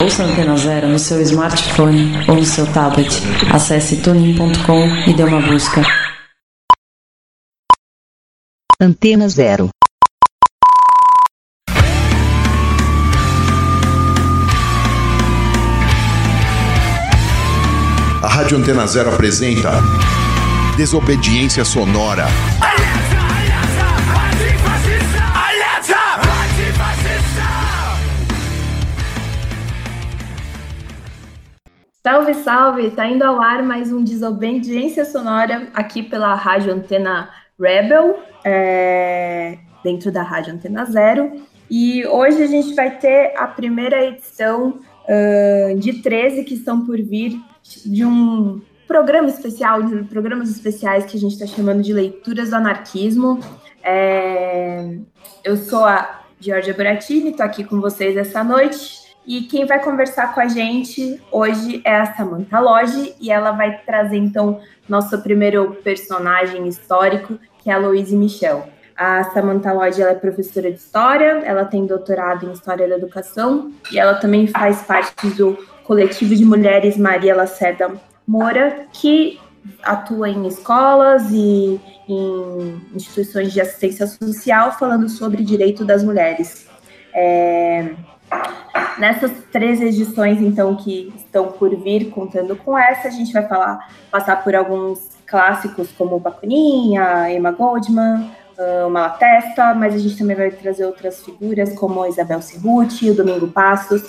Ouça a Antena Zero no seu smartphone ou no seu tablet. Acesse tuning.com e dê uma busca. Antena Zero. A Rádio Antena Zero apresenta Desobediência Sonora. Salve, salve! Tá indo ao ar mais um Desobediência Sonora aqui pela Rádio Antena Rebel, é, dentro da Rádio Antena Zero. E hoje a gente vai ter a primeira edição uh, de 13 que estão por vir de um programa especial, de programas especiais que a gente está chamando de Leituras do Anarquismo. É, eu sou a Giorgia Buratini, estou aqui com vocês essa noite. E quem vai conversar com a gente hoje é a Samantha Lodge, e ela vai trazer então nosso primeiro personagem histórico, que é a Louise Michel. A Samantha Lodge ela é professora de História, ela tem doutorado em História da Educação, e ela também faz parte do coletivo de mulheres Maria Lacerda Moura, que atua em escolas e em instituições de assistência social falando sobre direito das mulheres. É, Nessas três edições, então, que estão por vir, contando com essa, a gente vai falar, passar por alguns clássicos como Bakunin, Emma Goldman, uh, Malatesta, mas a gente também vai trazer outras figuras como Isabel Cerruti, o Domingo Passos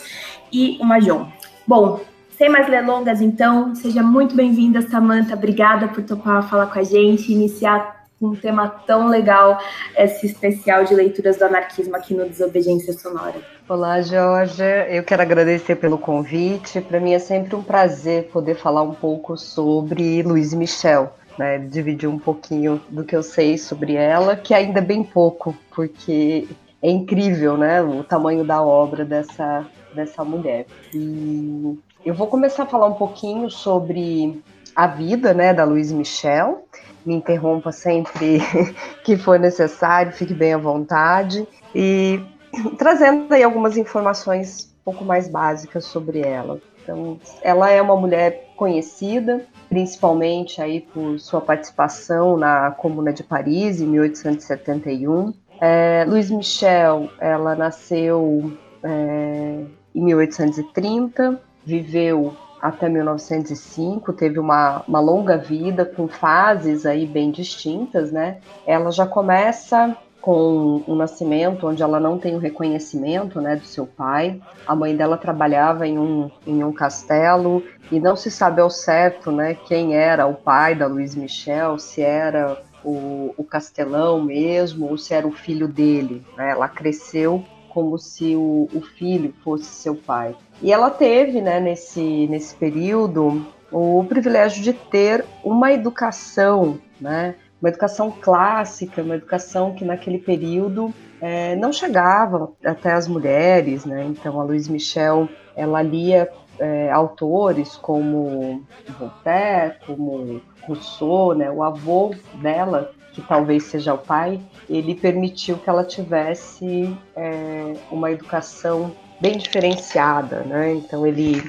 e o Majon. Bom, sem mais delongas, então, seja muito bem-vinda, Samantha. Obrigada por topar falar com a gente, iniciar um tema tão legal, esse especial de leituras do anarquismo aqui no Desobediência Sonora. Olá, Jorge. Eu quero agradecer pelo convite. Para mim é sempre um prazer poder falar um pouco sobre Louise Michel. Né, dividir um pouquinho do que eu sei sobre ela, que ainda é bem pouco, porque é incrível, né, o tamanho da obra dessa, dessa mulher. E eu vou começar a falar um pouquinho sobre a vida, né, da Louise Michel, me interrompa sempre que for necessário, fique bem à vontade. E trazendo aí algumas informações um pouco mais básicas sobre ela. Então, ela é uma mulher conhecida, principalmente aí por sua participação na Comuna de Paris, em 1871. É, Louise Michel, ela nasceu é, em 1830, viveu até 1905, teve uma, uma longa vida com fases aí bem distintas, né? Ela já começa com um nascimento onde ela não tem o reconhecimento né, do seu pai. A mãe dela trabalhava em um, em um castelo e não se sabe ao certo né, quem era o pai da Luiz Michel, se era o, o castelão mesmo ou se era o filho dele. Né? Ela cresceu como se o, o filho fosse seu pai. E ela teve, né, nesse, nesse período, o privilégio de ter uma educação, né, uma educação clássica, uma educação que naquele período é, não chegava até as mulheres, né? Então a Louise Michel ela lia é, autores como Voltaire, como Rousseau, né? O avô dela que talvez seja o pai, ele permitiu que ela tivesse é, uma educação bem diferenciada, né? Então ele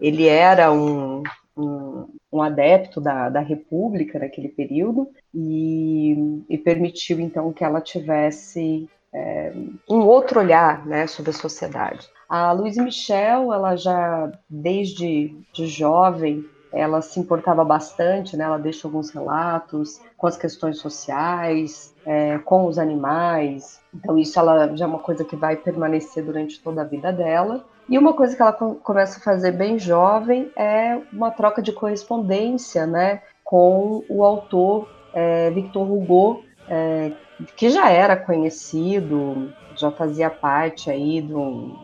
ele era um, um, um adepto da, da República naquele período e, e permitiu então que ela tivesse é, um outro olhar né, sobre a sociedade. A Louise Michel, ela já desde de jovem ela se importava bastante, né? Ela deixa alguns relatos com as questões sociais, é, com os animais. Então isso ela já é uma coisa que vai permanecer durante toda a vida dela. E uma coisa que ela começa a fazer bem jovem é uma troca de correspondência, né, com o autor é, Victor Hugo, é, que já era conhecido, já fazia parte aí do,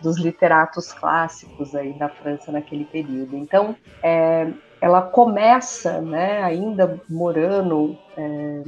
dos, literatos clássicos aí da França naquele período. Então, é, ela começa, né, ainda morando é,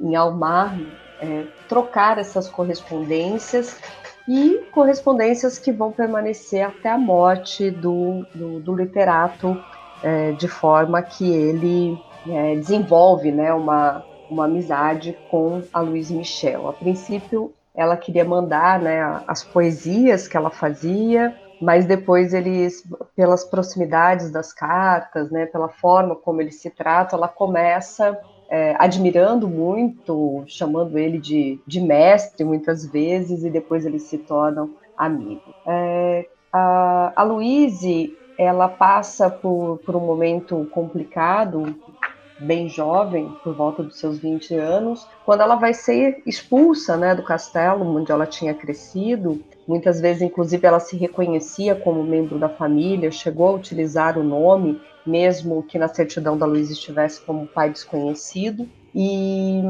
em Almar, é, trocar essas correspondências e correspondências que vão permanecer até a morte do, do, do literato, é, de forma que ele é, desenvolve né, uma, uma amizade com a Louise Michel. A princípio, ela queria mandar né, as poesias que ela fazia mas depois eles, pelas proximidades das cartas, né, pela forma como eles se tratam, ela começa é, admirando muito, chamando ele de, de mestre muitas vezes, e depois eles se tornam amigos. É, a, a Louise, ela passa por, por um momento complicado, bem jovem, por volta dos seus 20 anos, quando ela vai ser expulsa né, do castelo onde ela tinha crescido. Muitas vezes, inclusive, ela se reconhecia como membro da família, chegou a utilizar o nome, mesmo que na certidão da Luísa estivesse como pai desconhecido. E,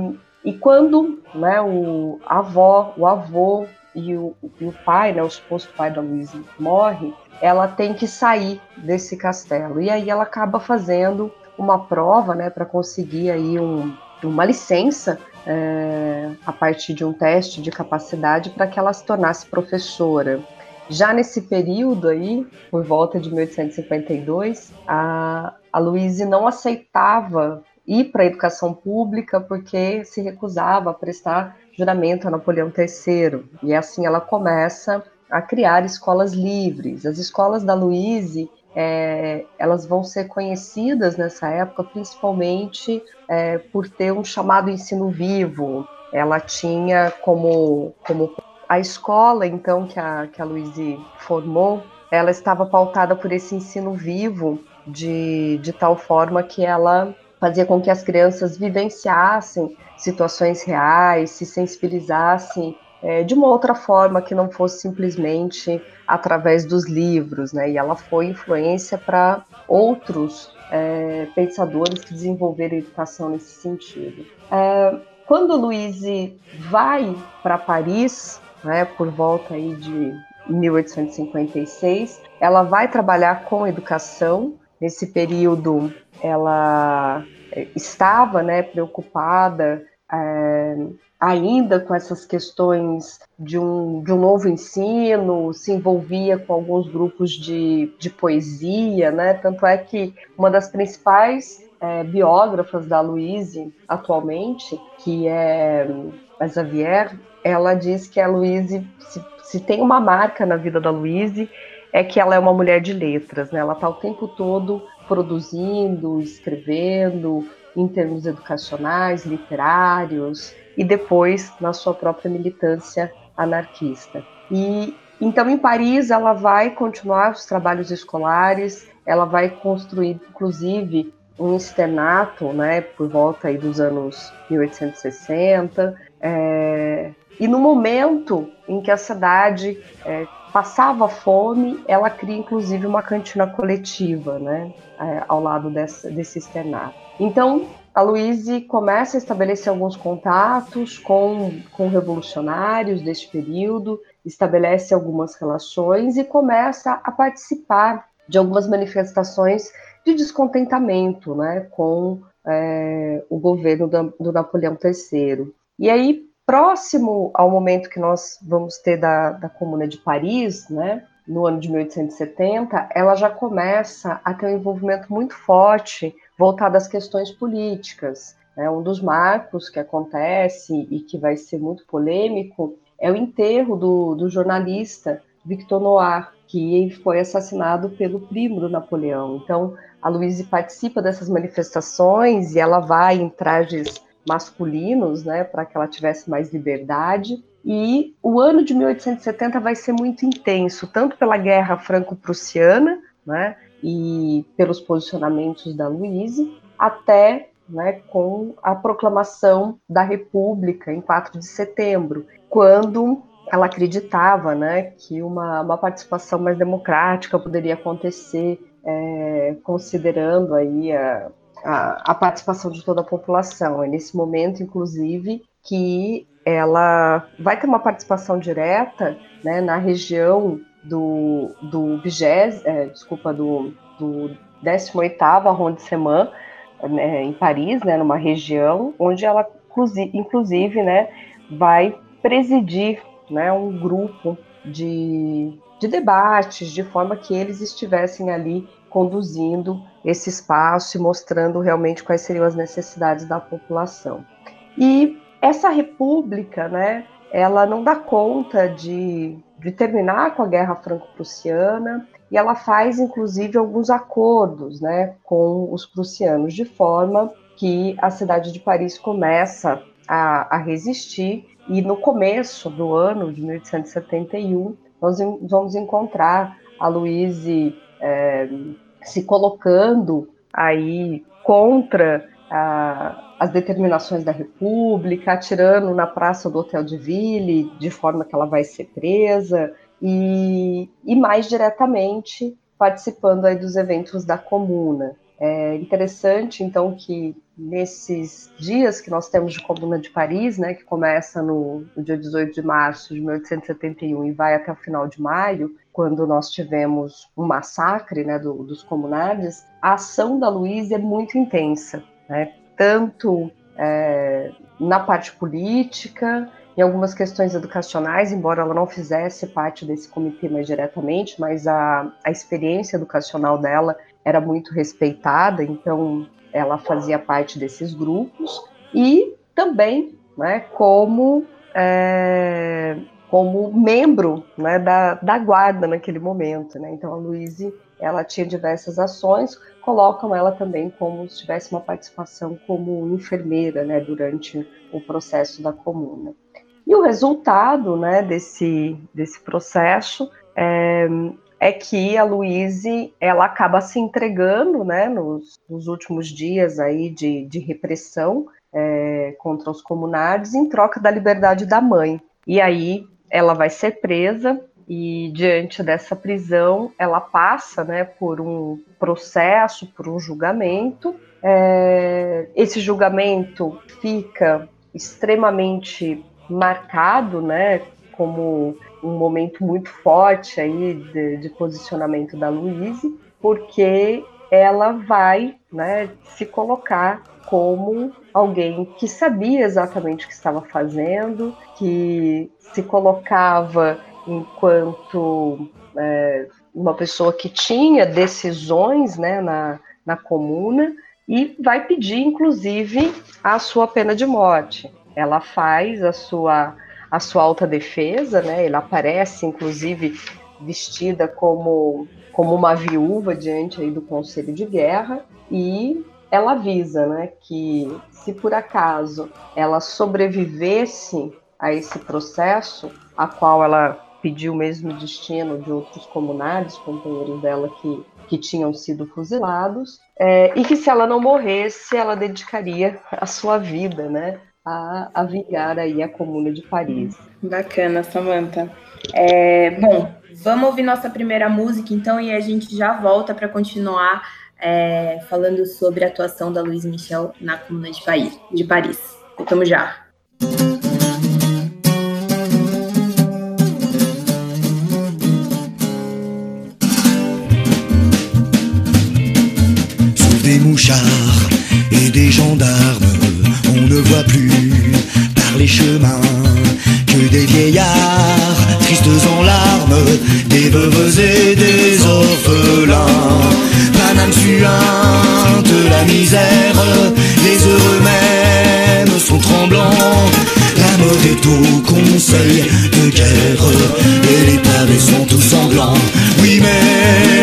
e quando né, o avó, o avô e o, e o pai, né, o suposto pai da Luísa, morre, ela tem que sair desse castelo. E aí ela acaba fazendo uma prova né, para conseguir aí um, uma licença é, a partir de um teste de capacidade para que ela se tornasse professora. Já nesse período aí, por volta de 1852, a, a não aceitava ir para a educação pública porque se recusava a prestar juramento a Napoleão III. E assim ela começa a criar escolas livres. As escolas da Luíse é, elas vão ser conhecidas nessa época principalmente é, por ter um chamado ensino vivo. Ela tinha como, como a escola, então, que a, que a Luíse formou, ela estava pautada por esse ensino vivo, de, de tal forma que ela fazia com que as crianças vivenciassem situações reais, se sensibilizassem é, de uma outra forma que não fosse simplesmente através dos livros, né? E ela foi influência para outros é, pensadores que desenvolveram educação nesse sentido. É, quando Louise vai para Paris, né, por volta aí de 1856, ela vai trabalhar com educação. Nesse período, ela é, estava, né, preocupada é, ainda com essas questões de um, de um novo ensino, se envolvia com alguns grupos de, de poesia, né? Tanto é que uma das principais é, biógrafas da Louise atualmente, que é a Xavier, ela diz que a Louise, se, se tem uma marca na vida da Louise, é que ela é uma mulher de letras, né? Ela está o tempo todo produzindo, escrevendo, em termos educacionais, literários, e depois na sua própria militância anarquista. E então em Paris ela vai continuar os trabalhos escolares, ela vai construir inclusive um externato, né, por volta aí dos anos 1860, é, e no momento em que a cidade é, passava fome, ela cria inclusive uma cantina coletiva, né, é, ao lado dessa, desse externato. Então, a Luíse começa a estabelecer alguns contatos com, com revolucionários deste período, estabelece algumas relações e começa a participar de algumas manifestações de descontentamento né, com é, o governo do, do Napoleão III. E aí, próximo ao momento que nós vamos ter da, da Comuna de Paris, né, no ano de 1870, ela já começa a ter um envolvimento muito forte voltado às questões políticas. Né? Um dos marcos que acontece e que vai ser muito polêmico é o enterro do, do jornalista Victor Noir, que foi assassinado pelo primo do Napoleão. Então, a Louise participa dessas manifestações e ela vai em trajes masculinos, né, para que ela tivesse mais liberdade. E o ano de 1870 vai ser muito intenso, tanto pela Guerra Franco-Prussiana, né, e pelos posicionamentos da Luíse, até né, com a proclamação da República em 4 de setembro, quando ela acreditava né, que uma, uma participação mais democrática poderia acontecer, é, considerando aí a, a, a, participação de toda a população. É nesse momento, inclusive, que ela vai ter uma participação direta né, na região do, do é, desculpa, do, do 18º arrondissement, né, em Paris, né, numa região onde ela, inclusive, né, vai presidir né, um grupo de, de debates, de forma que eles estivessem ali conduzindo esse espaço e mostrando realmente quais seriam as necessidades da população. E essa república, né, ela não dá conta de, de terminar com a Guerra Franco-Prussiana e ela faz, inclusive, alguns acordos né, com os prussianos, de forma que a cidade de Paris começa a, a resistir e no começo do ano de 1871 nós vamos encontrar a Louise é, se colocando aí contra as determinações da República, atirando na praça do Hotel de Ville, de forma que ela vai ser presa, e, e mais diretamente participando aí dos eventos da comuna. É interessante, então, que nesses dias que nós temos de Comuna de Paris, né, que começa no, no, dia 18 de março de 1871 e vai até o final de maio, quando nós tivemos um massacre né, do, dos comunardes, a ação da Luísa é muito intensa, né, tanto é, na parte política, em algumas questões educacionais, embora ela não fizesse parte desse comitê mais diretamente, mas a, a experiência educacional dela era muito respeitada, então ela fazia parte desses grupos. E também né, como, é, como membro né, da, da guarda naquele momento. Né? Então a Luíse ela tinha diversas ações, colocam ela também como se tivesse uma participação como enfermeira né, durante o processo da comuna. E o resultado né, desse, desse processo é, é que a Luíse ela acaba se entregando, né, nos, nos últimos dias aí de, de repressão é, contra os comunardes em troca da liberdade da mãe. E aí ela vai ser presa e diante dessa prisão ela passa, né, por um processo, por um julgamento. É, esse julgamento fica extremamente marcado, né, como um momento muito forte aí de, de posicionamento da Luíse, porque ela vai né, se colocar como alguém que sabia exatamente o que estava fazendo, que se colocava enquanto é, uma pessoa que tinha decisões né, na, na comuna e vai pedir, inclusive, a sua pena de morte. Ela faz a sua a sua alta defesa, né? Ela aparece, inclusive, vestida como, como uma viúva diante aí do Conselho de Guerra e ela avisa, né, que se por acaso ela sobrevivesse a esse processo, a qual ela pediu o mesmo destino de outros comunais, companheiros dela que, que tinham sido fuzilados, é, e que se ela não morresse, ela dedicaria a sua vida, né, a, a vingar aí a Comuna de Paris. Bacana, Samantha. É, bom, vamos ouvir nossa primeira música então e a gente já volta para continuar é, falando sobre a atuação da Luiz Michel na Comuna de Paris. De Paris. Voltamos já. des mouchards et des gendarmes on ne voit plus par les chemins que des vieillards, tristes en larmes, des veuves et des orphelins. Paname suinte, la misère, les heureux mêmes sont tremblants. La mort est au conseil de guerre et les pavés sont tous sanglants. Oui, mais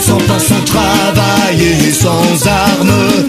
Sans pain, sans travail et sans armes,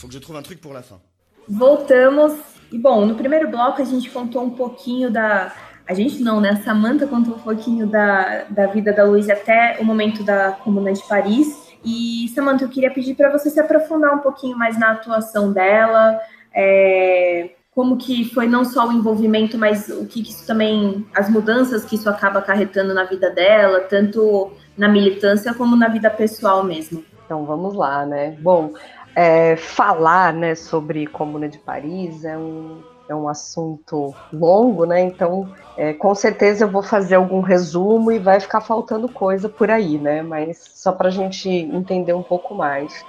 faut que je trouve un truc pour la fin. Voltamos. E bom, no primeiro bloco a gente contou um pouquinho da. A gente não, né? A Samantha contou um pouquinho da, da vida da Luísa até o momento da Comuna de Paris. E, Samantha, eu queria pedir para você se aprofundar um pouquinho mais na atuação dela, é, como que foi não só o envolvimento, mas o que, que isso também, as mudanças que isso acaba acarretando na vida dela, tanto na militância como na vida pessoal mesmo. Então vamos lá, né? Bom, é, falar né, sobre Comuna de Paris é um, é um assunto longo, né? Então, é, com certeza eu vou fazer algum resumo e vai ficar faltando coisa por aí, né? Mas só para a gente entender um pouco mais.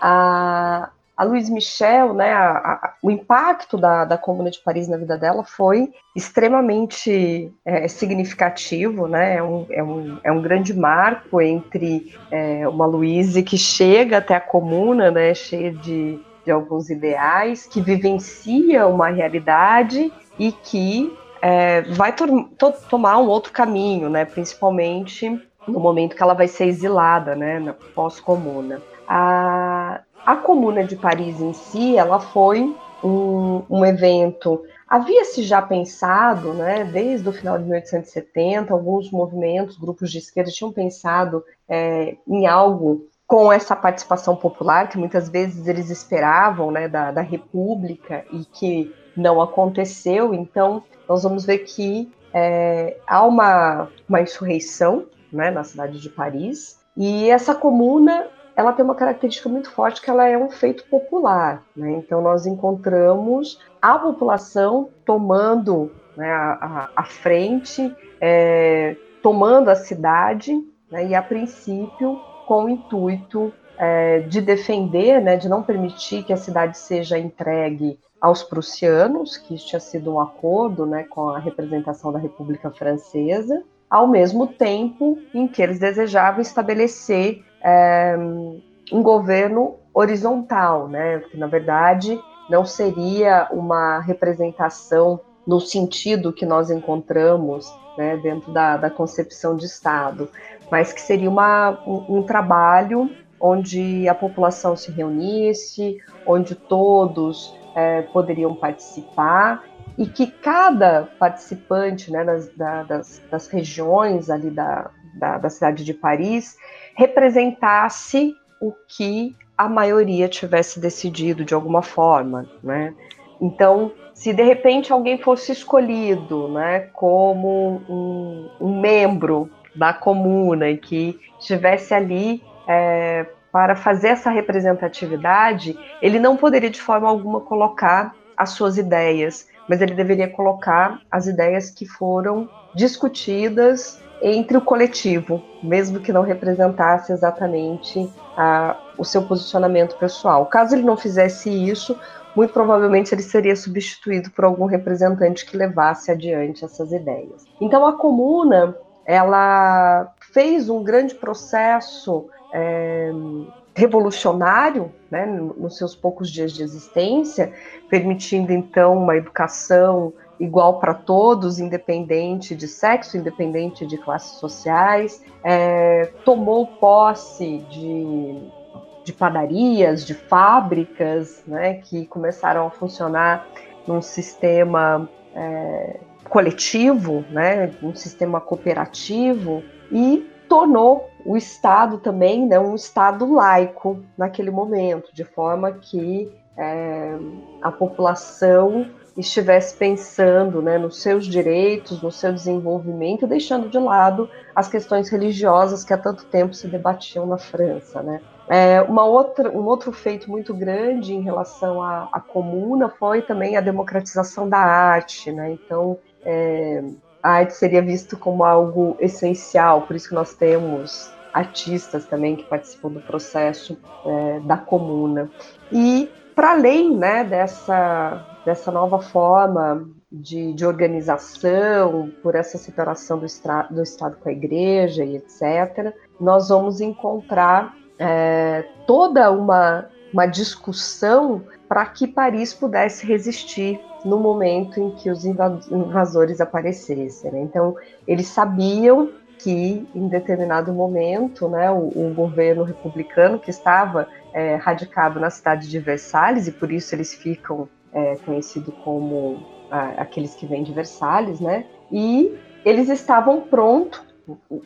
A, a Louise Michel, né, a, a, o impacto da, da Comuna de Paris na vida dela foi extremamente é, significativo, né, é um, é, um, é um grande marco entre é, uma Louise que chega até a Comuna, né, cheia de, de alguns ideais, que vivencia uma realidade e que é, vai to to tomar um outro caminho, né, principalmente no momento que ela vai ser exilada, né, na pós-comuna. A, a Comuna de Paris em si, ela foi um, um evento Havia-se já pensado, né, desde o final de 1870, alguns movimentos, grupos de esquerda tinham pensado é, em algo com essa participação popular, que muitas vezes eles esperavam né, da, da República e que não aconteceu. Então, nós vamos ver que é, há uma, uma insurreição né, na cidade de Paris, e essa comuna ela tem uma característica muito forte que ela é um feito popular. Né? Então nós encontramos a população tomando né, a, a, frente, é, tomando a cidade, né, e a princípio com o intuito é, de defender, né, de não permitir que a cidade seja entregue aos prussianos, que isso tinha sido um acordo né, com a representação da República Francesa, ao mesmo tempo em que eles desejavam estabelecer é, um governo horizontal, né? Que na verdade não seria uma representação no sentido que nós encontramos né, dentro da, da, concepção de Estado, mas que seria uma, um, um trabalho onde a população se reunisse, onde todos é, poderiam participar e que cada participante né, das, das, das regiões ali da, da, da cidade de Paris representasse o que a maioria tivesse decidido de alguma forma, né? Então, se de repente alguém fosse escolhido, né, como um, um membro da comuna e que estivesse ali é, para fazer essa representatividade, ele não poderia de forma alguma colocar as suas ideias, mas ele deveria colocar as ideias que foram discutidas entre o coletivo, mesmo que não representasse exatamente a, o seu posicionamento pessoal. Caso ele não fizesse isso, muito provavelmente ele seria substituído por algum representante que levasse adiante essas ideias. Então a comuna ela fez um grande processo é, revolucionário né, nos seus poucos dias de existência, permitindo então uma educação igual para todos, independente de sexo, independente de classes sociais, é, tomou posse de, de padarias, de fábricas, né, que começaram a funcionar num sistema é, coletivo, né, um sistema cooperativo, e tornou o Estado também né, um Estado laico naquele momento, de forma que é, a população estivesse pensando né, nos seus direitos, no seu desenvolvimento, deixando de lado as questões religiosas que há tanto tempo se debatiam na França. Né. É, uma outra, um outro feito muito grande em relação à, à comuna foi também a democratização da arte. Né. Então, é, a arte seria visto como algo essencial, por isso que nós temos artistas também que participam do processo é, da comuna. E para além né, dessa, dessa nova forma de, de organização, por essa separação do, do Estado com a Igreja e etc., nós vamos encontrar é, toda uma, uma discussão para que Paris pudesse resistir no momento em que os invasores aparecessem. Né? Então, eles sabiam que em determinado momento, né, o, o governo republicano que estava é, radicado na cidade de Versalhes e por isso eles ficam é, conhecidos como a, aqueles que vêm de Versalhes, né? E eles estavam prontos,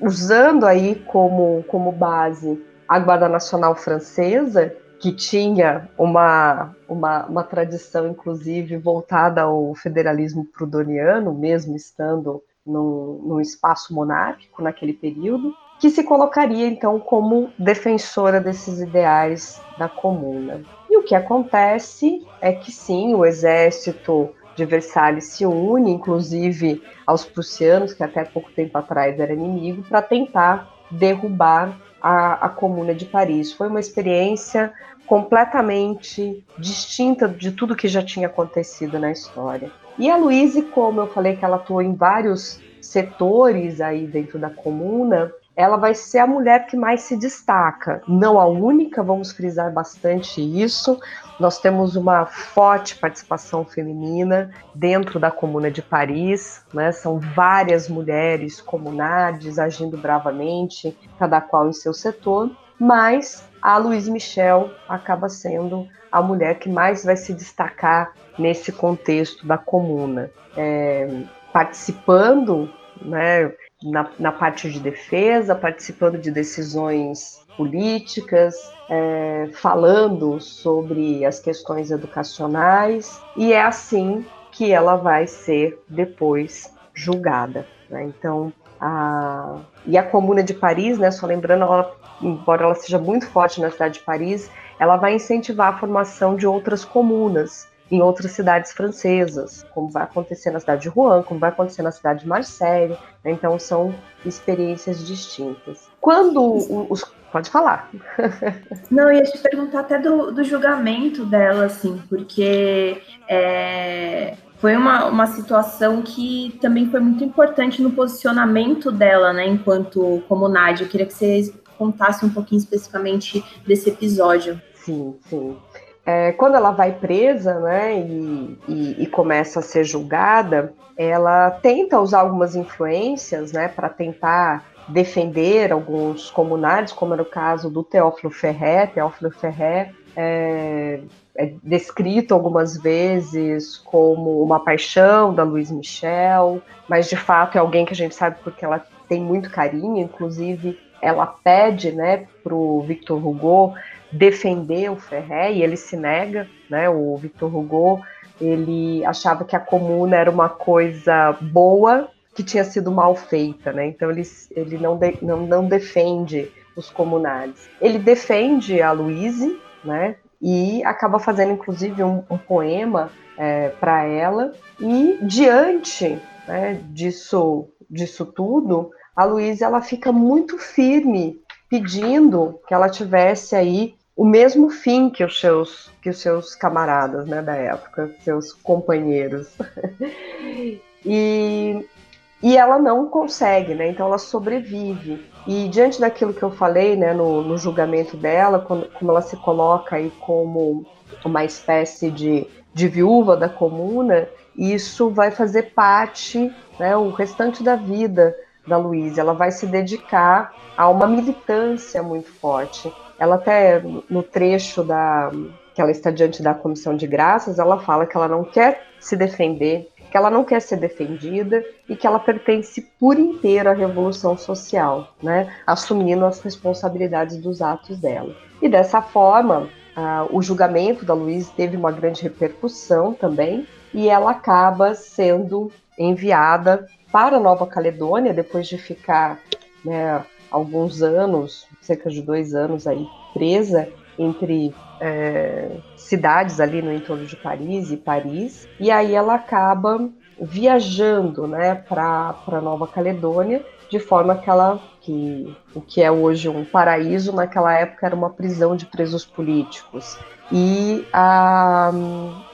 usando aí como, como base a Guarda Nacional Francesa, que tinha uma, uma, uma tradição, inclusive, voltada ao federalismo prudoniano, mesmo estando num, num espaço monárquico naquele período, que se colocaria então como defensora desses ideais da comuna. E o que acontece é que sim, o exército de Versalhes se une, inclusive aos prussianos, que até pouco tempo atrás era inimigo, para tentar derrubar a, a Comuna de Paris. Foi uma experiência completamente distinta de tudo que já tinha acontecido na história. E a Luíse, como eu falei que ela atuou em vários setores aí dentro da comuna, ela vai ser a mulher que mais se destaca. Não a única, vamos frisar bastante isso. Nós temos uma forte participação feminina dentro da Comuna de Paris, né? são várias mulheres comunades agindo bravamente, cada qual em seu setor, mas a Louise Michel acaba sendo a mulher que mais vai se destacar nesse contexto da comuna, é, participando né, na, na, parte de defesa, participando de decisões políticas, é, falando sobre as questões educacionais, e é assim que ela vai ser depois julgada. Né? Então, a, e a Comuna de Paris, né, só lembrando, ela, embora ela seja muito forte na cidade de Paris, ela vai incentivar a formação de outras comunas em outras cidades francesas, como vai acontecer na cidade de Rouen, como vai acontecer na cidade de Marseille. Né? Então são experiências distintas. Quando os Pode falar. Não, eu ia te perguntar até do, do julgamento dela, assim, porque é, foi uma, uma situação que também foi muito importante no posicionamento dela, né, enquanto comunidade. Eu queria que você contasse um pouquinho especificamente desse episódio. Sim, sim. É, quando ela vai presa, né, e, e, e, começa a ser julgada, ela tenta usar algumas influências, né, para tentar defender alguns comunários, como era o caso do Teófilo Ferré. Teófilo Ferré é, é descrito algumas vezes como uma paixão da Luiz Michel, mas de fato é alguém que a gente sabe porque ela tem muito carinho, inclusive ela pede, né, o Victor Hugo defender o Ferré e ele se nega, né? O Victor Hugo ele achava que a comuna era uma coisa boa que tinha sido mal feita, né? Então ele, ele não, de, não, não defende os comunais. Ele defende a Louise, né? E acaba fazendo inclusive um, um poema é, para ela. E diante né, disso, disso tudo, a Louise ela fica muito firme pedindo que ela tivesse aí o mesmo fim que os seus, que os seus camaradas né, da época, seus companheiros. e, e ela não consegue, né? Então ela sobrevive. E diante daquilo que eu falei né, no, no julgamento dela, quando, como ela se coloca aí como uma espécie de, de viúva da comuna, isso vai fazer parte, né, o restante da vida da Luísa. Ela vai se dedicar a uma militância muito forte ela até no trecho da que ela está diante da comissão de graças, ela fala que ela não quer se defender, que ela não quer ser defendida e que ela pertence por inteiro à revolução social, né, assumindo as responsabilidades dos atos dela. E dessa forma, o julgamento da Luiz teve uma grande repercussão também, e ela acaba sendo enviada para Nova Caledônia depois de ficar né, alguns anos, cerca de dois anos aí presa entre é, cidades ali no entorno de Paris e Paris, e aí ela acaba viajando né, para Nova Caledônia, de forma que ela, que o que é hoje um paraíso, naquela época era uma prisão de presos políticos. E a,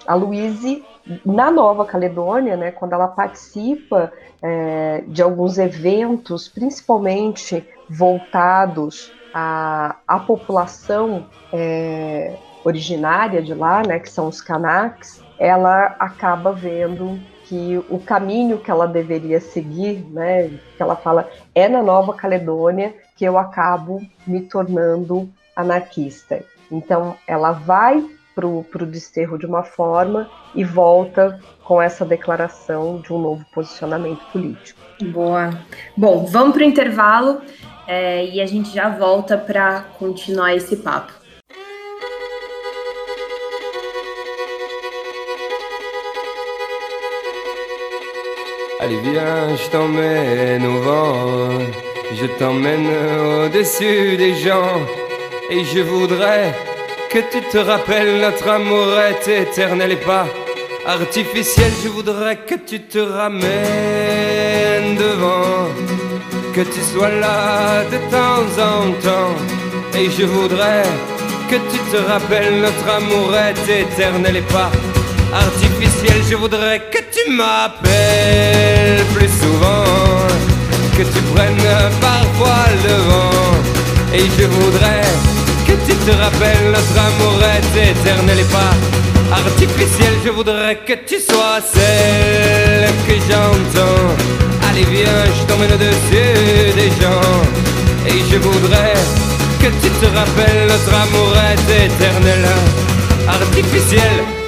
a Louise, na Nova Caledônia, né, quando ela participa é, de alguns eventos, principalmente voltados à, à população é, originária de lá, né, que são os Kanaks, ela acaba vendo que o caminho que ela deveria seguir, né, que ela fala, é na Nova Caledônia que eu acabo me tornando anarquista. Então, ela vai para o desterro de uma forma e volta com essa declaração de um novo posicionamento político. Boa. Bom, vamos para o intervalo é, e a gente já volta para continuar esse papo. Allez viens, je t'emmène au vent, je t'emmène au-dessus des gens, et je voudrais que tu te rappelles notre amour est éternel et pas artificiel. Je voudrais que tu te ramènes devant, que tu sois là de temps en temps. Et je voudrais que tu te rappelles notre amour est éternel et pas artificiel. Je voudrais que tu m'appelles plus souvent, que tu prennes parfois le je voudrais que tu te rappelles notre amour est éternel et pas artificiel. Je voudrais que tu sois celle que j'entends. Allez viens, je t'emmène au-dessus des gens. Et je voudrais que tu te rappelles notre amour est éternel, artificiel.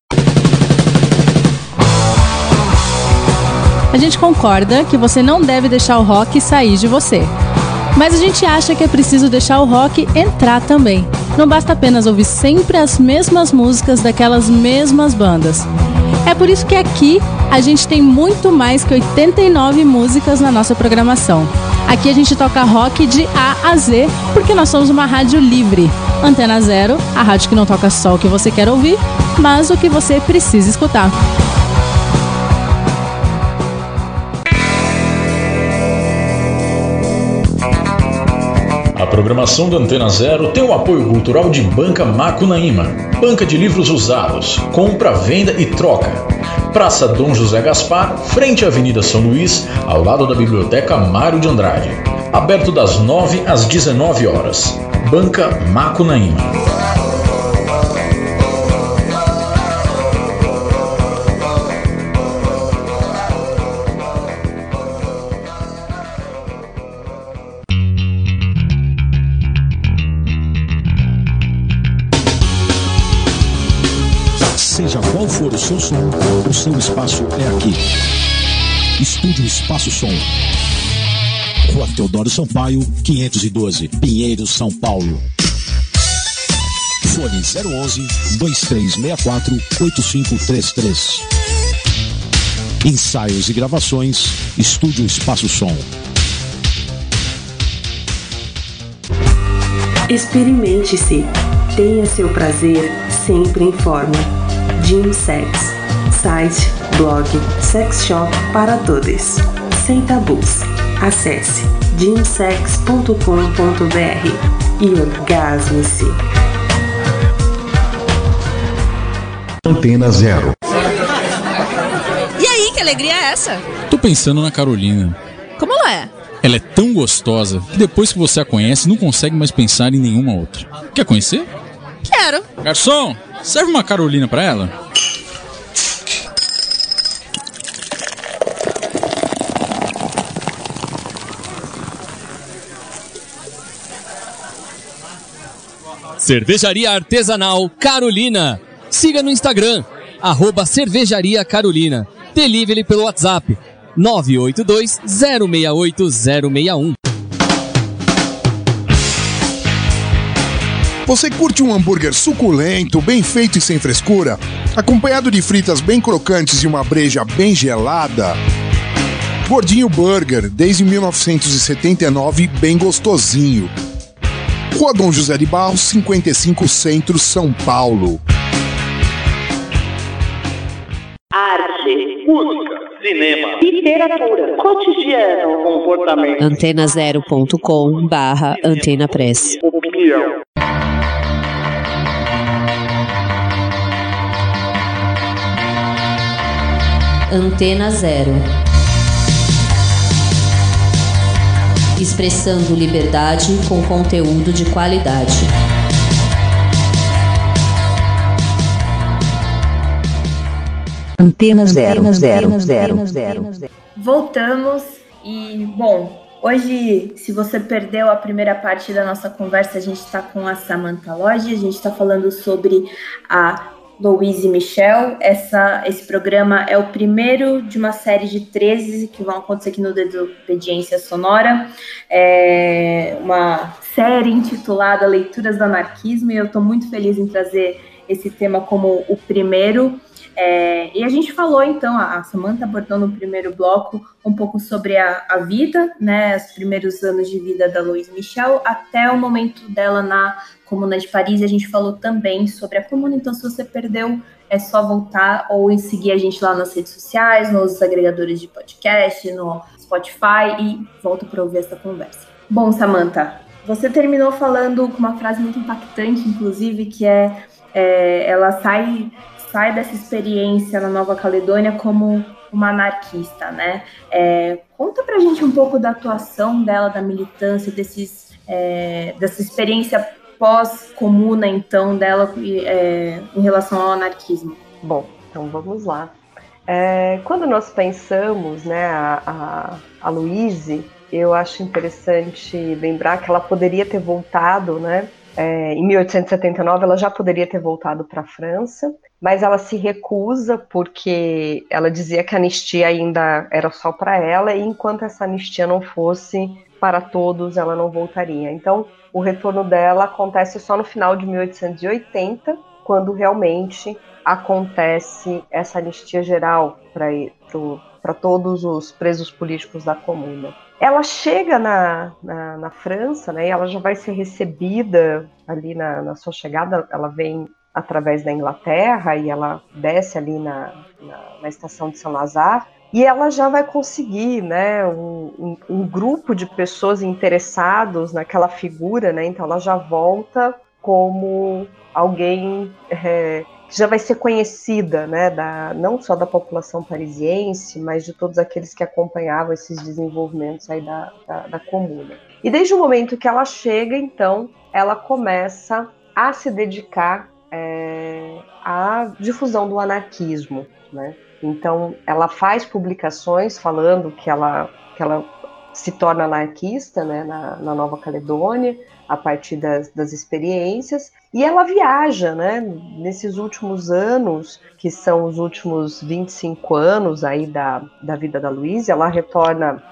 A gente concorda que você não deve deixar o rock sair de você. Mas a gente acha que é preciso deixar o rock entrar também. Não basta apenas ouvir sempre as mesmas músicas daquelas mesmas bandas. É por isso que aqui a gente tem muito mais que 89 músicas na nossa programação. Aqui a gente toca rock de A a Z, porque nós somos uma rádio livre. Antena Zero, a rádio que não toca só o que você quer ouvir, mas o que você precisa escutar. Programação da Antena Zero tem o apoio cultural de Banca Macunaíma, banca de livros usados, compra, venda e troca. Praça Dom José Gaspar, frente à Avenida São Luís, ao lado da Biblioteca Mário de Andrade. Aberto das 9 às 19 horas. Banca Macunaíma. For o seu som, o seu espaço é aqui. Estúdio Espaço Som. Rua Teodoro Sampaio, 512, Pinheiro, São Paulo. Fone 011 2364 8533. Ensaios e gravações, Estúdio Espaço Som. Experimente-se. Tenha seu prazer sempre em forma. Gym Sex. Site, blog, sex shop para todos. Sem tabus. Acesse gymsex.com.br e orgasme-se. Antena Zero. E aí, que alegria é essa? Tô pensando na Carolina. Como ela é? Ela é tão gostosa que depois que você a conhece, não consegue mais pensar em nenhuma outra. Quer conhecer? Quero. Garçom, serve uma Carolina pra ela. Cervejaria Artesanal Carolina. Siga no Instagram, arroba Cervejaria Carolina. Delivery pelo WhatsApp 982 068 061. Você curte um hambúrguer suculento, bem feito e sem frescura, acompanhado de fritas bem crocantes e uma breja bem gelada? Gordinho Burger, desde 1979, bem gostosinho. Rua Dom José de Barros, 55 Centro, São Paulo. Arte, música, cinema, literatura, cotidiano, comportamento. Antena0.com barra Antena Press. Opinião. Antena Zero. Expressando liberdade com conteúdo de qualidade. Antena zero, zero, zero, zero. Voltamos e, bom, hoje, se você perdeu a primeira parte da nossa conversa, a gente está com a Samantha Lodge, a gente está falando sobre a Louise Michel. Essa, esse programa é o primeiro de uma série de 13 que vão acontecer aqui no Desobediência Sonora. É uma série intitulada Leituras do Anarquismo, e eu estou muito feliz em trazer esse tema como o primeiro. É, e a gente falou, então, a Samantha abordou no primeiro bloco um pouco sobre a, a, vida, né, os primeiros anos de vida da Louise Michel, até o momento dela na Comuna de Paris, e a gente falou também sobre a Comuna, então se você perdeu, é só voltar ou seguir a gente lá nas redes sociais, nos agregadores de podcast, no Spotify, e volta para ouvir essa conversa. Bom, Samantha, você terminou falando com uma frase muito impactante, inclusive, que é, é ela sai sai dessa experiência na Nova Caledônia como uma anarquista, né? É, conta pra gente um pouco da atuação dela, da militância, desses, é, dessa experiência pós-comuna, então, dela é, em relação ao anarquismo. Bom, então vamos lá. É, quando nós pensamos, né, a, a, a eu acho interessante lembrar que ela poderia ter voltado, né, é, em 1879 ela já poderia ter voltado para a França, mas ela se recusa porque ela dizia que a anistia ainda era só para ela e enquanto essa anistia não fosse para todos, ela não voltaria. Então, o retorno dela acontece só no final de 1880, quando realmente acontece essa anistia geral para todos os presos políticos da Comuna. Ela chega na, na, na, França, né, e ela já vai ser recebida ali na, na, sua chegada, ela vem através da Inglaterra e ela desce ali na, na, na estação de São Lazare, e ela já vai conseguir, né, um, um, grupo de pessoas interessados naquela figura, né, então ela já volta como alguém é, que já vai ser conhecida, né, da, não só da população parisiense, mas de todos aqueles que acompanhavam esses desenvolvimentos aí da, da, da comuna. E desde o momento que ela chega, então, ela começa a se dedicar é, à difusão do anarquismo, né? Então, ela faz publicações falando que ela, que ela se torna anarquista né, na, na Nova Caledônia, a partir das, das, experiências, e ela viaja, né, nesses últimos anos, que são os últimos 25 anos aí da, da vida da Luísa, ela retorna,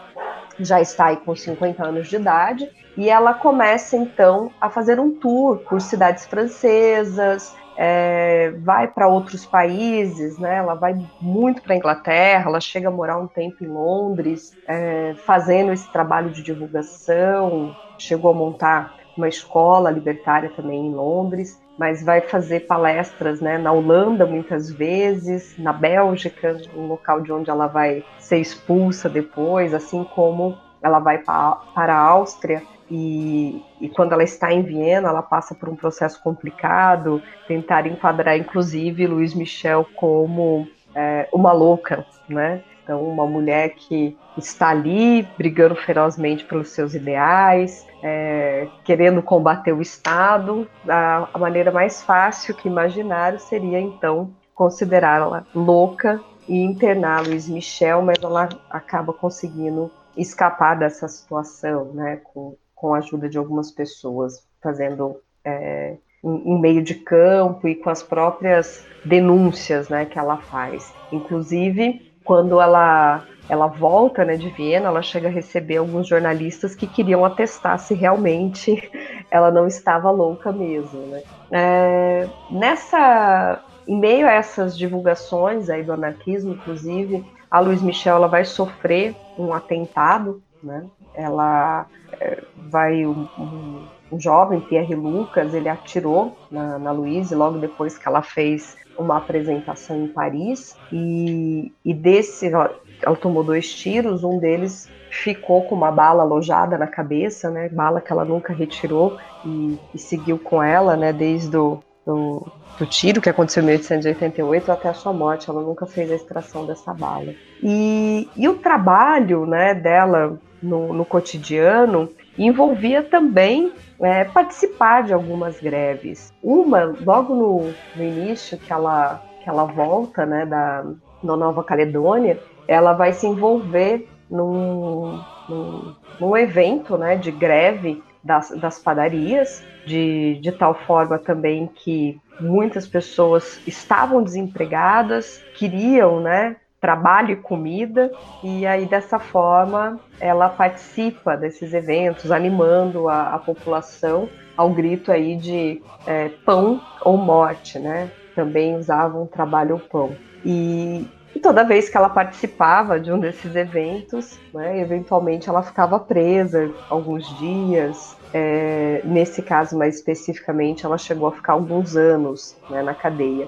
já está aí com 50 anos de idade, e ela começa então a fazer um tour por cidades francesas, é, vai para outros países, né? Ela vai muito para a Inglaterra, ela chega a morar um tempo em Londres, é, fazendo esse trabalho de divulgação. Chegou a montar uma escola libertária também em Londres, mas vai fazer palestras, né? Na Holanda muitas vezes, na Bélgica, um local de onde ela vai ser expulsa depois, assim como ela vai para a Áustria e, e, quando ela está em Viena, ela passa por um processo complicado, tentar enquadrar, inclusive, Luiz Michel como é, uma louca, né? Então, uma mulher que está ali brigando ferozmente pelos seus ideais, é, querendo combater o Estado. A, a maneira mais fácil que imaginar seria, então, considerá-la louca e internar Luiz Michel, mas ela acaba conseguindo escapar dessa situação, né, com, com a ajuda de algumas pessoas, fazendo é, em, em, meio de campo e com as próprias denúncias né, que ela faz. Inclusive, quando ela, ela volta né, de Viena, ela chega a receber alguns jornalistas que queriam atestar se realmente ela não estava louca mesmo, né? É, nessa, em meio a essas divulgações aí do anarquismo, inclusive, a Luiz Michel ela vai sofrer um atentado, né? Ela é, vai um, um, um, jovem Pierre Lucas, ele atirou na, na Luiz logo depois que ela fez uma apresentação em Paris e, e desse ela, ela tomou dois tiros, um deles ficou com uma bala alojada na cabeça, né? Bala que ela nunca retirou e, e seguiu com ela, né? Desde o do, do, tiro que aconteceu em 1888 até a sua morte. Ela nunca fez a extração dessa bala. E, e o trabalho, né? Dela no, no cotidiano envolvia também é, participar de algumas greves. Uma, logo no, no início que ela que ela volta, né? Da, da Nova Caledônia, ela vai se envolver num, num, num evento né, de greve das, das padarias, de, de tal forma também que muitas pessoas estavam desempregadas, queriam né, trabalho e comida, e aí dessa forma ela participa desses eventos, animando a, a população ao grito aí de é, pão ou morte, né? Também usavam trabalho ou pão. E, e toda vez que ela participava de um desses eventos, né, eventualmente ela ficava presa alguns dias. É, nesse caso, mais especificamente, ela chegou a ficar alguns anos né, na cadeia.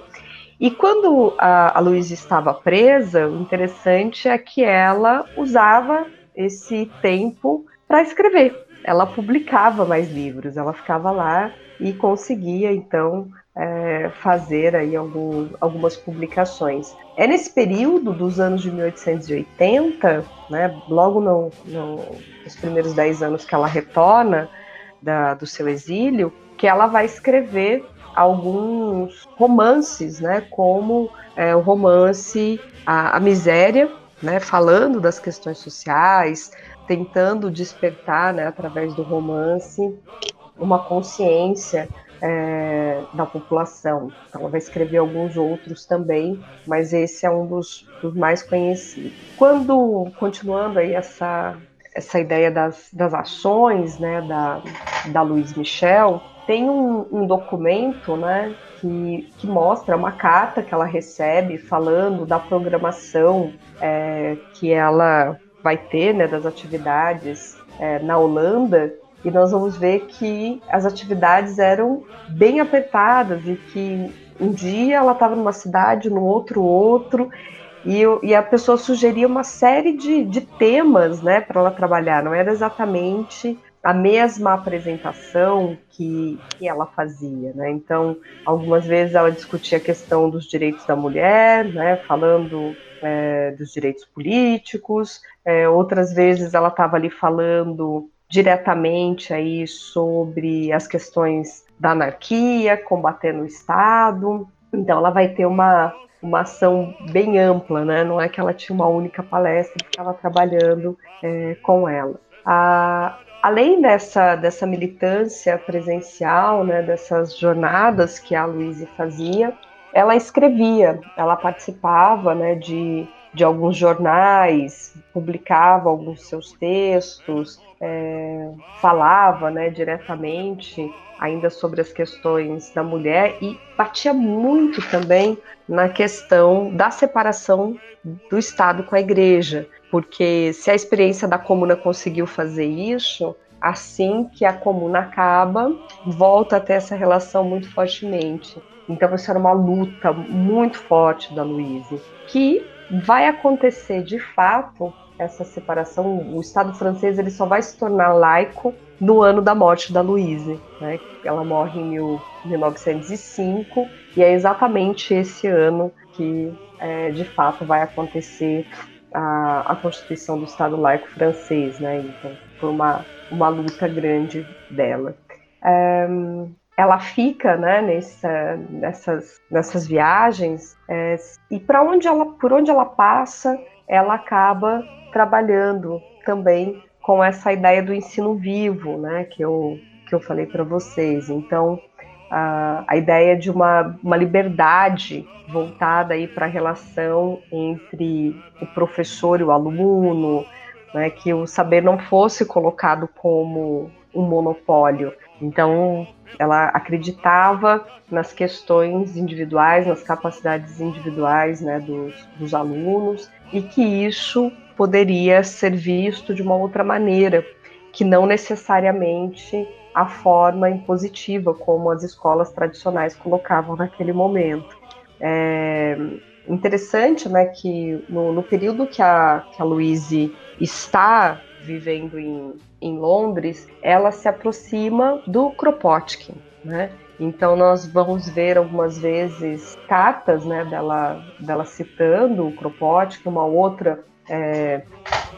E quando a, a Luísa estava presa, o interessante é que ela usava esse tempo para escrever. Ela publicava mais livros, ela ficava lá e conseguia, então, é, fazer aí algum, algumas publicações. É nesse período dos anos de 1880, né, logo no, no, nos primeiros dez anos que ela retorna da, do seu exílio, que ela vai escrever alguns romances, né, como é, o romance a, a Miséria, né, falando das questões sociais, tentando despertar, né, através do romance, uma consciência é, da população. Então, ela vai escrever alguns outros também, mas esse é um dos, dos mais conhecidos. Quando, continuando aí essa, essa ideia das, das ações né, da, da Luiz Michel, tem um, um documento né, que, que mostra uma carta que ela recebe falando da programação é, que ela vai ter, né, das atividades é, na Holanda, e nós vamos ver que as atividades eram bem apertadas e que um dia ela estava numa cidade, no outro outro, e, e, a pessoa sugeria uma série de, de temas né, para ela trabalhar, não era exatamente a mesma apresentação que, que ela fazia. Né? Então, algumas vezes ela discutia a questão dos direitos da mulher, né, falando é, dos direitos políticos, é, outras vezes ela estava ali falando diretamente aí sobre as questões da anarquia, combatendo o Estado. Então ela vai ter uma, uma ação bem ampla, né? Não é que ela tinha uma única palestra que estava trabalhando é, com ela. A, além dessa, dessa militância presencial, né, dessas jornadas que a Luísa fazia, ela escrevia, ela participava né, de, de alguns jornais, publicava alguns seus textos, é, falava né, diretamente ainda sobre as questões da mulher e batia muito também na questão da separação do Estado com a Igreja, porque se a experiência da comuna conseguiu fazer isso, assim que a comuna acaba, volta a ter essa relação muito fortemente. Então isso era uma luta muito forte da Luísa, que vai acontecer de fato essa separação, o Estado francês ele só vai se tornar laico no ano da morte da Louise. Né? Ela morre em mil, 1905 e é exatamente esse ano que é, de fato vai acontecer a, a Constituição do Estado laico francês. Né? Então foi uma, uma luta grande dela. É, ela fica né, nessa, nessas, nessas viagens é, e para onde ela, por onde ela passa, ela acaba trabalhando também com essa ideia do ensino vivo, né, que eu, que eu falei para vocês. Então, a, a ideia de uma, uma liberdade voltada aí para a relação entre o professor e o aluno, né, que o saber não fosse colocado como um monopólio. Então, ela acreditava nas questões individuais, nas capacidades individuais né, dos, dos alunos, e que isso poderia ser visto de uma outra maneira, que não necessariamente a forma impositiva como as escolas tradicionais colocavam naquele momento. É interessante né, que no, no período que a, que a Louise está vivendo em, em Londres, ela se aproxima do Kropotkin, né? Então nós vamos ver algumas vezes cartas né, dela, dela citando o Kropotkin, uma outra é,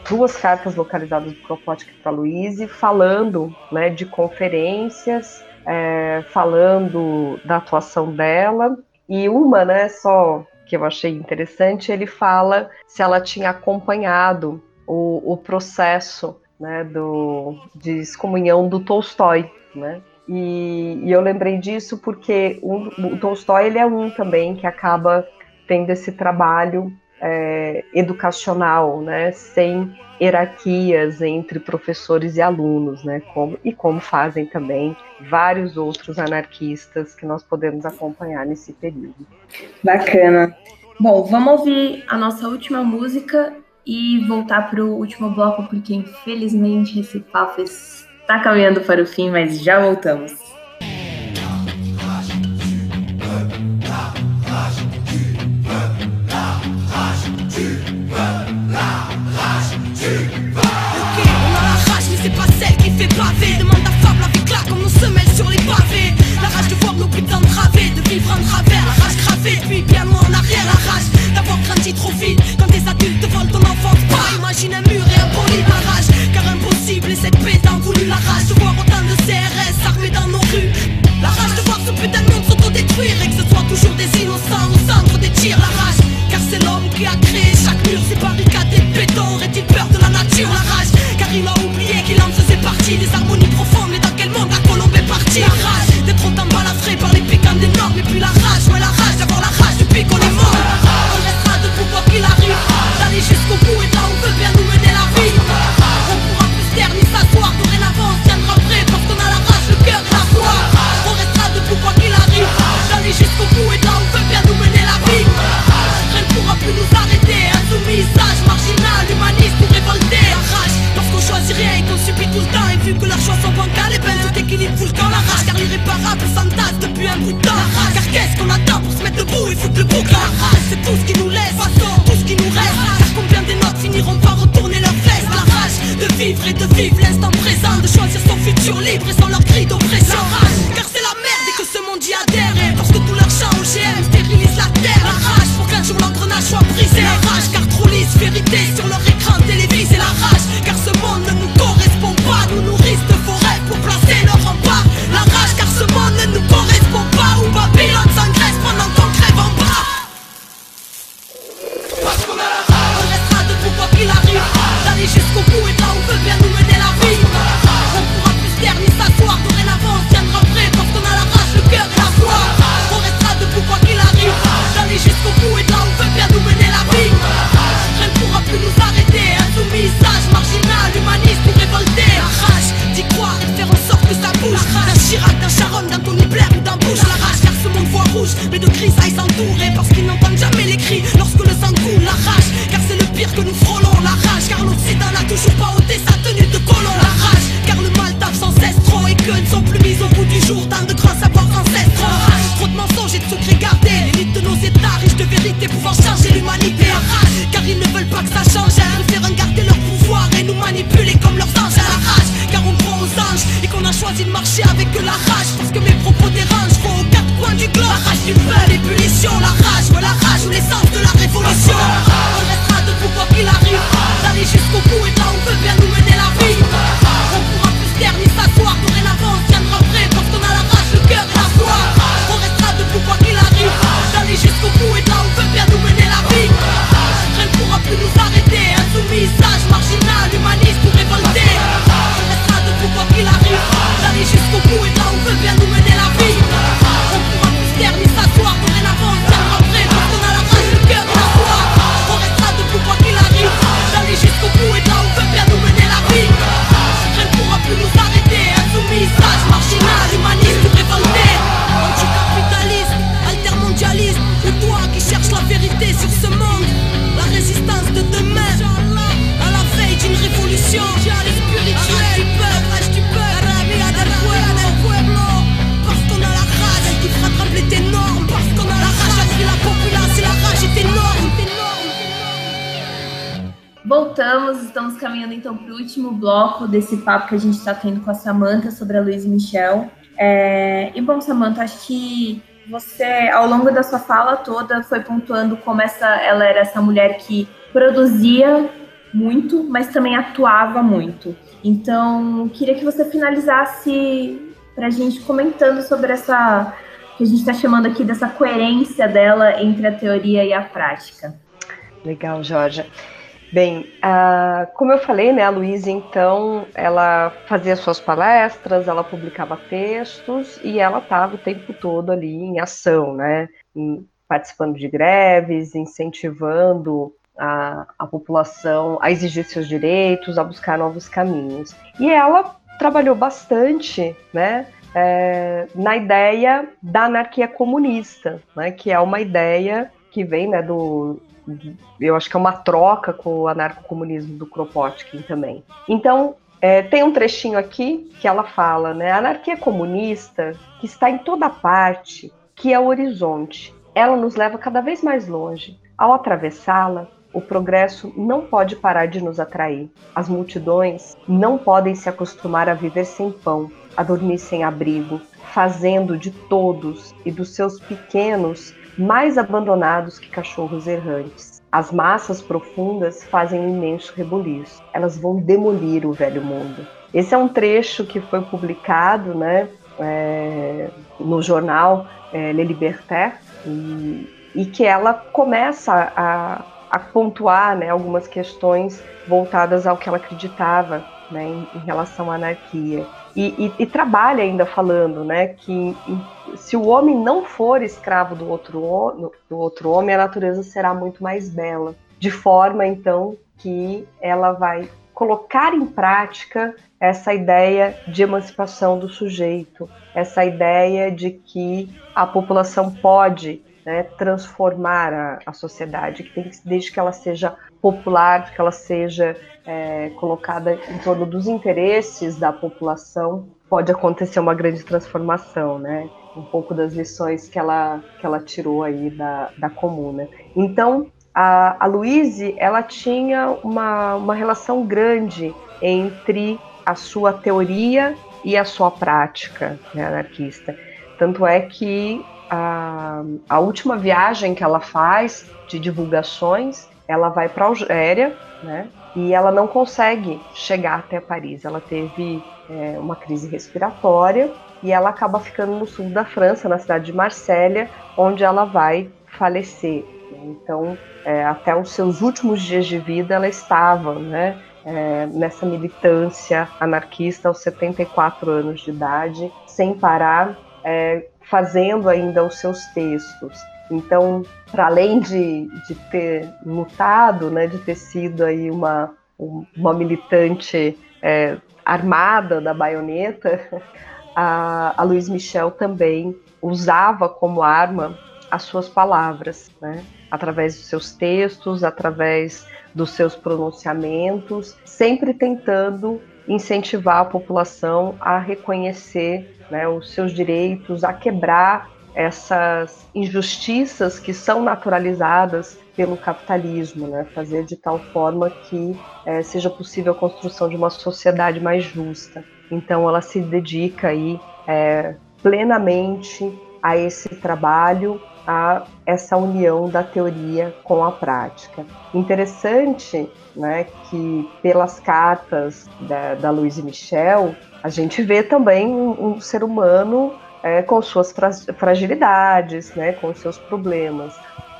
duas cartas localizadas do Kropotkin para Luíse, falando né, de conferências, é, falando da atuação dela, e uma, né, só que eu achei interessante, ele fala se ela tinha acompanhado o, o processo né, do, de excomunhão do Tolstói, né? E, e eu lembrei disso porque o, o Tolstói ele é um também que acaba tendo esse trabalho é, educacional, né, sem hierarquias entre professores e alunos, né, como, e como fazem também vários outros anarquistas que nós podemos acompanhar nesse período. Bacana. Bom, vamos ouvir a nossa última música e voltar para o último bloco, porque infelizmente esse papo está caminhando para o fim, mas já voltamos. fait Demande à fable avec là comme nos semelles sur les pavés. La rage de voir nos putains través De vivre en travers, la rage cravée Puis bien loin en arrière, la rage d'avoir grandi trop vite. Quand des adultes te volent ton enfance Pas. Imagine un mur et un bolide, la rage Car impossible et cette paix voulu la rage. De voir autant de CRS armés dans nos rues. Papo que a gente está tendo com a Samantha sobre a Luiz Michel. É... E bom, Samantha, acho que você, ao longo da sua fala toda, foi pontuando como essa, ela era essa mulher que produzia muito, mas também atuava muito. Então, queria que você finalizasse para a gente comentando sobre essa que a gente está chamando aqui dessa coerência dela entre a teoria e a prática. Legal, Jorge. Bem, como eu falei, né, a Luísa, então, ela fazia suas palestras, ela publicava textos e ela estava o tempo todo ali em ação, né, em, participando de greves, incentivando a, a população a exigir seus direitos, a buscar novos caminhos. E ela trabalhou bastante, né, é, na ideia da anarquia comunista, né, que é uma ideia que vem né, do, eu acho que é uma troca com o anarcocomunismo do Kropotkin também. Então, é, tem um trechinho aqui que ela fala, né? A anarquia comunista, que está em toda parte, que é o horizonte, ela nos leva cada vez mais longe. Ao atravessá-la, o progresso não pode parar de nos atrair. As multidões não podem se acostumar a viver sem pão, a dormir sem abrigo, fazendo de todos e dos seus pequenos mais abandonados que cachorros errantes. As massas profundas fazem um imenso rebuliço. Elas vão demolir o velho mundo. Esse é um trecho que foi publicado né, é, no jornal é, Le Libertaire e, e, que ela começa a, a pontuar né, algumas questões voltadas ao que ela acreditava né, em, em relação à anarquia. E, e, e, trabalha ainda falando né, que se o homem não for escravo do outro, do outro homem, a natureza será muito mais bela. De forma, então, que ela vai colocar em prática essa ideia de emancipação do sujeito, essa ideia de que a população pode né, transformar a, a sociedade, que tem, desde que ela seja popular, que ela seja é, colocada em torno dos interesses da população, pode acontecer uma grande transformação, né? Um pouco das lições que ela, que ela tirou aí da, da comuna. Então, a, a Luíse, ela tinha uma, uma relação grande entre a sua teoria e a sua prática né, anarquista. Tanto é que a, a última viagem que ela faz de divulgações, ela vai para Algéria, né? e ela não consegue chegar até Paris. Ela teve é, uma crise respiratória e ela acaba ficando no sul da França, na cidade de Marsella, onde ela vai falecer. Então, é, até os seus últimos dias de vida, ela estava né, é, nessa militância anarquista aos 74 anos de idade, sem parar, é, fazendo ainda os seus textos. Então, para além de, de ter lutado, né, de ter sido aí uma, uma militante é, armada da baioneta, a, a Luiz Michel também usava como arma as suas palavras, né? através dos seus textos, através dos seus pronunciamentos, sempre tentando incentivar a população a reconhecer né, os seus direitos, a quebrar essas injustiças que são naturalizadas pelo capitalismo, né? fazer de tal forma que é, seja possível a construção de uma sociedade mais justa. Então ela se dedica aí é, plenamente a esse trabalho, a essa união da teoria com a prática. Interessante, né, que pelas cartas da, da Louise Michel a gente vê também um, um ser humano é, com suas fragilidades, né, com seus problemas.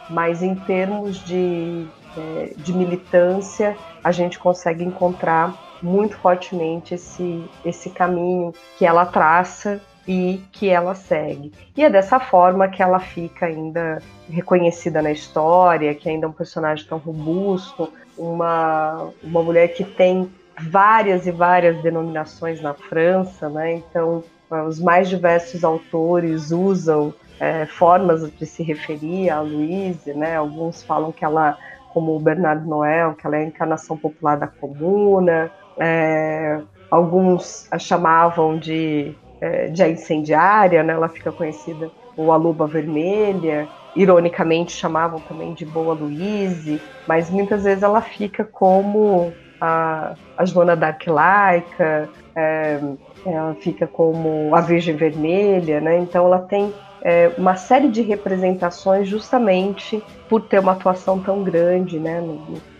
Mas em termos de, é, de militância, a gente consegue encontrar muito fortemente esse, esse caminho que ela traça e que ela segue. E é dessa forma que ela fica ainda reconhecida na história, que ainda é um personagem tão robusto, uma, uma mulher que tem várias e várias denominações na França, né? Então os mais diversos autores usam é, formas de se referir a Louise, né? Alguns falam que ela, como o Bernardo Noel, que ela é a encarnação popular da comuna. É, alguns a chamavam de, é, de incendiária, né? Ela fica conhecida como a Luba Vermelha. Ironicamente chamavam também de Boa Louise, mas muitas vezes ela fica como a, a Joana Dark Laica, é, ela fica como a Virgem Vermelha, né? Então ela tem é, uma série de representações justamente por ter uma atuação tão grande, né?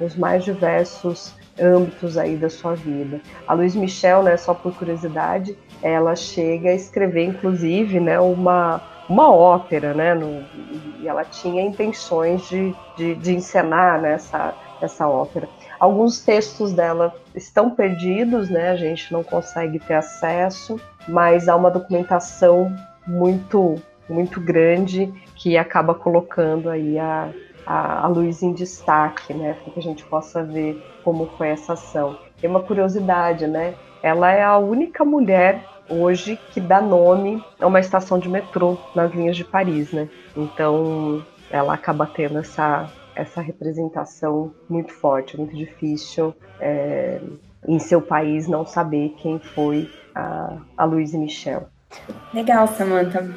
Nos mais diversos âmbitos aí da sua vida. A Luiz Michel, né, só por curiosidade, ela chega a escrever, inclusive, né, uma, uma ópera, né, no, e ela tinha intenções de, de, de encenar né, essa, essa ópera. Alguns textos dela estão perdidos, né, a gente não consegue ter acesso, mas há uma documentação muito, muito grande que acaba colocando aí a, a, a luz em destaque, né, para que a gente possa ver como foi essa ação. Tem uma curiosidade, né? Ela é a única mulher hoje que dá nome a uma estação de metrô nas linhas de Paris, né? Então ela acaba tendo essa, essa representação muito forte, muito difícil é, em seu país não saber quem foi a, a Louise Michel. Legal, Samantha.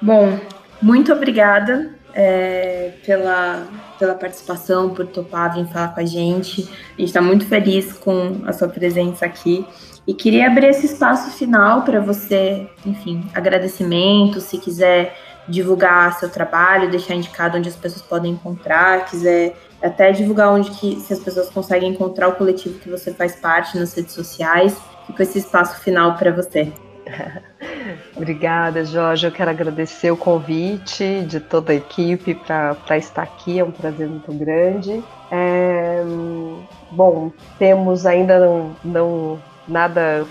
Bom, muito obrigada é, pela, pela participação, por topar vir falar com a gente. A gente está muito feliz com a sua presença aqui. E queria abrir esse espaço final para você, enfim, agradecimento, se quiser divulgar seu trabalho, deixar indicado onde as pessoas podem encontrar, quiser até divulgar onde que se as pessoas conseguem encontrar o coletivo que você faz parte nas redes sociais. Fico esse espaço final para você. Obrigada, Jorge. Eu quero agradecer o convite de toda a equipe para estar aqui. É um prazer muito grande. É, bom, temos ainda não, não nada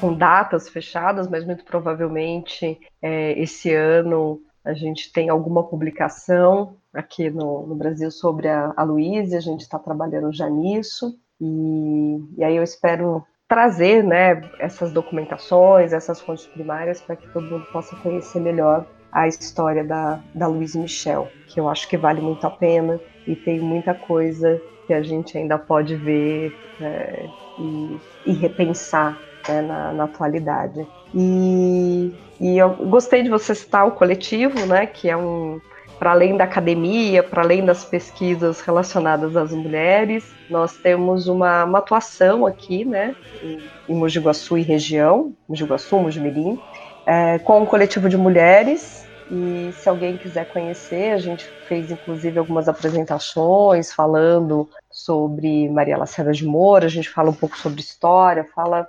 com datas fechadas, mas muito provavelmente é, esse ano a gente tem alguma publicação aqui no, no Brasil sobre a, a Luísa, a gente está trabalhando já nisso, e, e aí eu espero trazer né, essas documentações, essas fontes primárias, para que todo mundo possa conhecer melhor a história da, da Louise Michel, que eu acho que vale muito a pena e tem muita coisa que a gente ainda pode ver é, e, e, repensar né, na, na, atualidade. E, e eu gostei de você citar o coletivo, né, que é um, para além da academia, para além das pesquisas relacionadas às mulheres, nós temos uma, uma atuação aqui, né, em, em Mogi Guaçu e região, Mogi Guaçu, é, com um coletivo de mulheres, e se alguém quiser conhecer, a gente fez inclusive algumas apresentações falando sobre Maria Lacerda de Moura, a gente fala um pouco sobre história, fala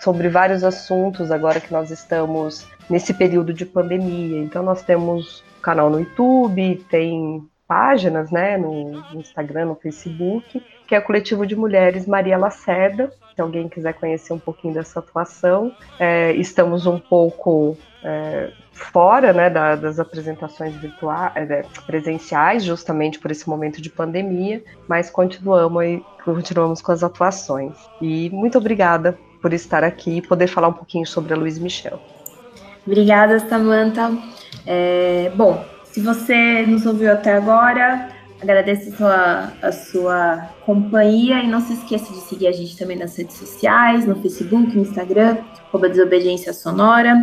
sobre vários assuntos agora que nós estamos nesse período de pandemia. Então nós temos canal no YouTube, tem páginas, né, no Instagram, no Facebook, que é o coletivo de mulheres Maria Lacerda. Se alguém quiser conhecer um pouquinho dessa atuação, é, estamos um pouco é, fora, né, da, das apresentações virtuais, é, presenciais, justamente por esse momento de pandemia, mas continuamos, continuamos com as atuações. E muito obrigada por estar aqui e poder falar um pouquinho sobre a Luiz Michel. Obrigada, Samantha. É, bom, se você nos ouviu até agora, agradeço a sua, a sua companhia e não se esqueça de seguir a gente também nas redes sociais, no Facebook, no Instagram, Desobediência Sonora.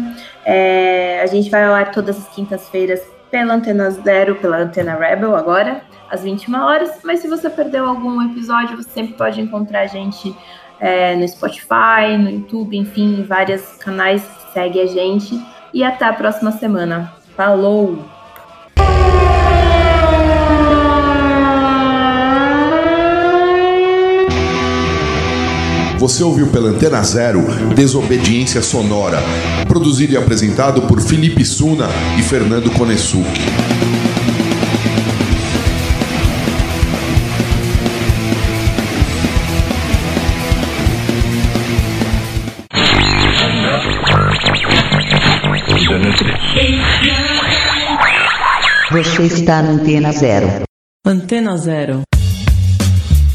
É, a gente vai ao ar todas as quintas-feiras pela Antena Zero, pela Antena Rebel agora, às 21 horas. Mas se você perdeu algum episódio, você sempre pode encontrar a gente é, no Spotify, no YouTube, enfim, em vários canais. Segue a gente e até a próxima semana. Falou! Você ouviu pela Antena Zero Desobediência Sonora, produzido e apresentado por Felipe Suna e Fernando Konesuki. Você está na Antena Zero. Antena Zero.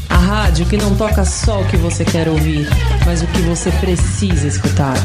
A rádio que não toca só o que você quer ouvir, mas o que você precisa escutar.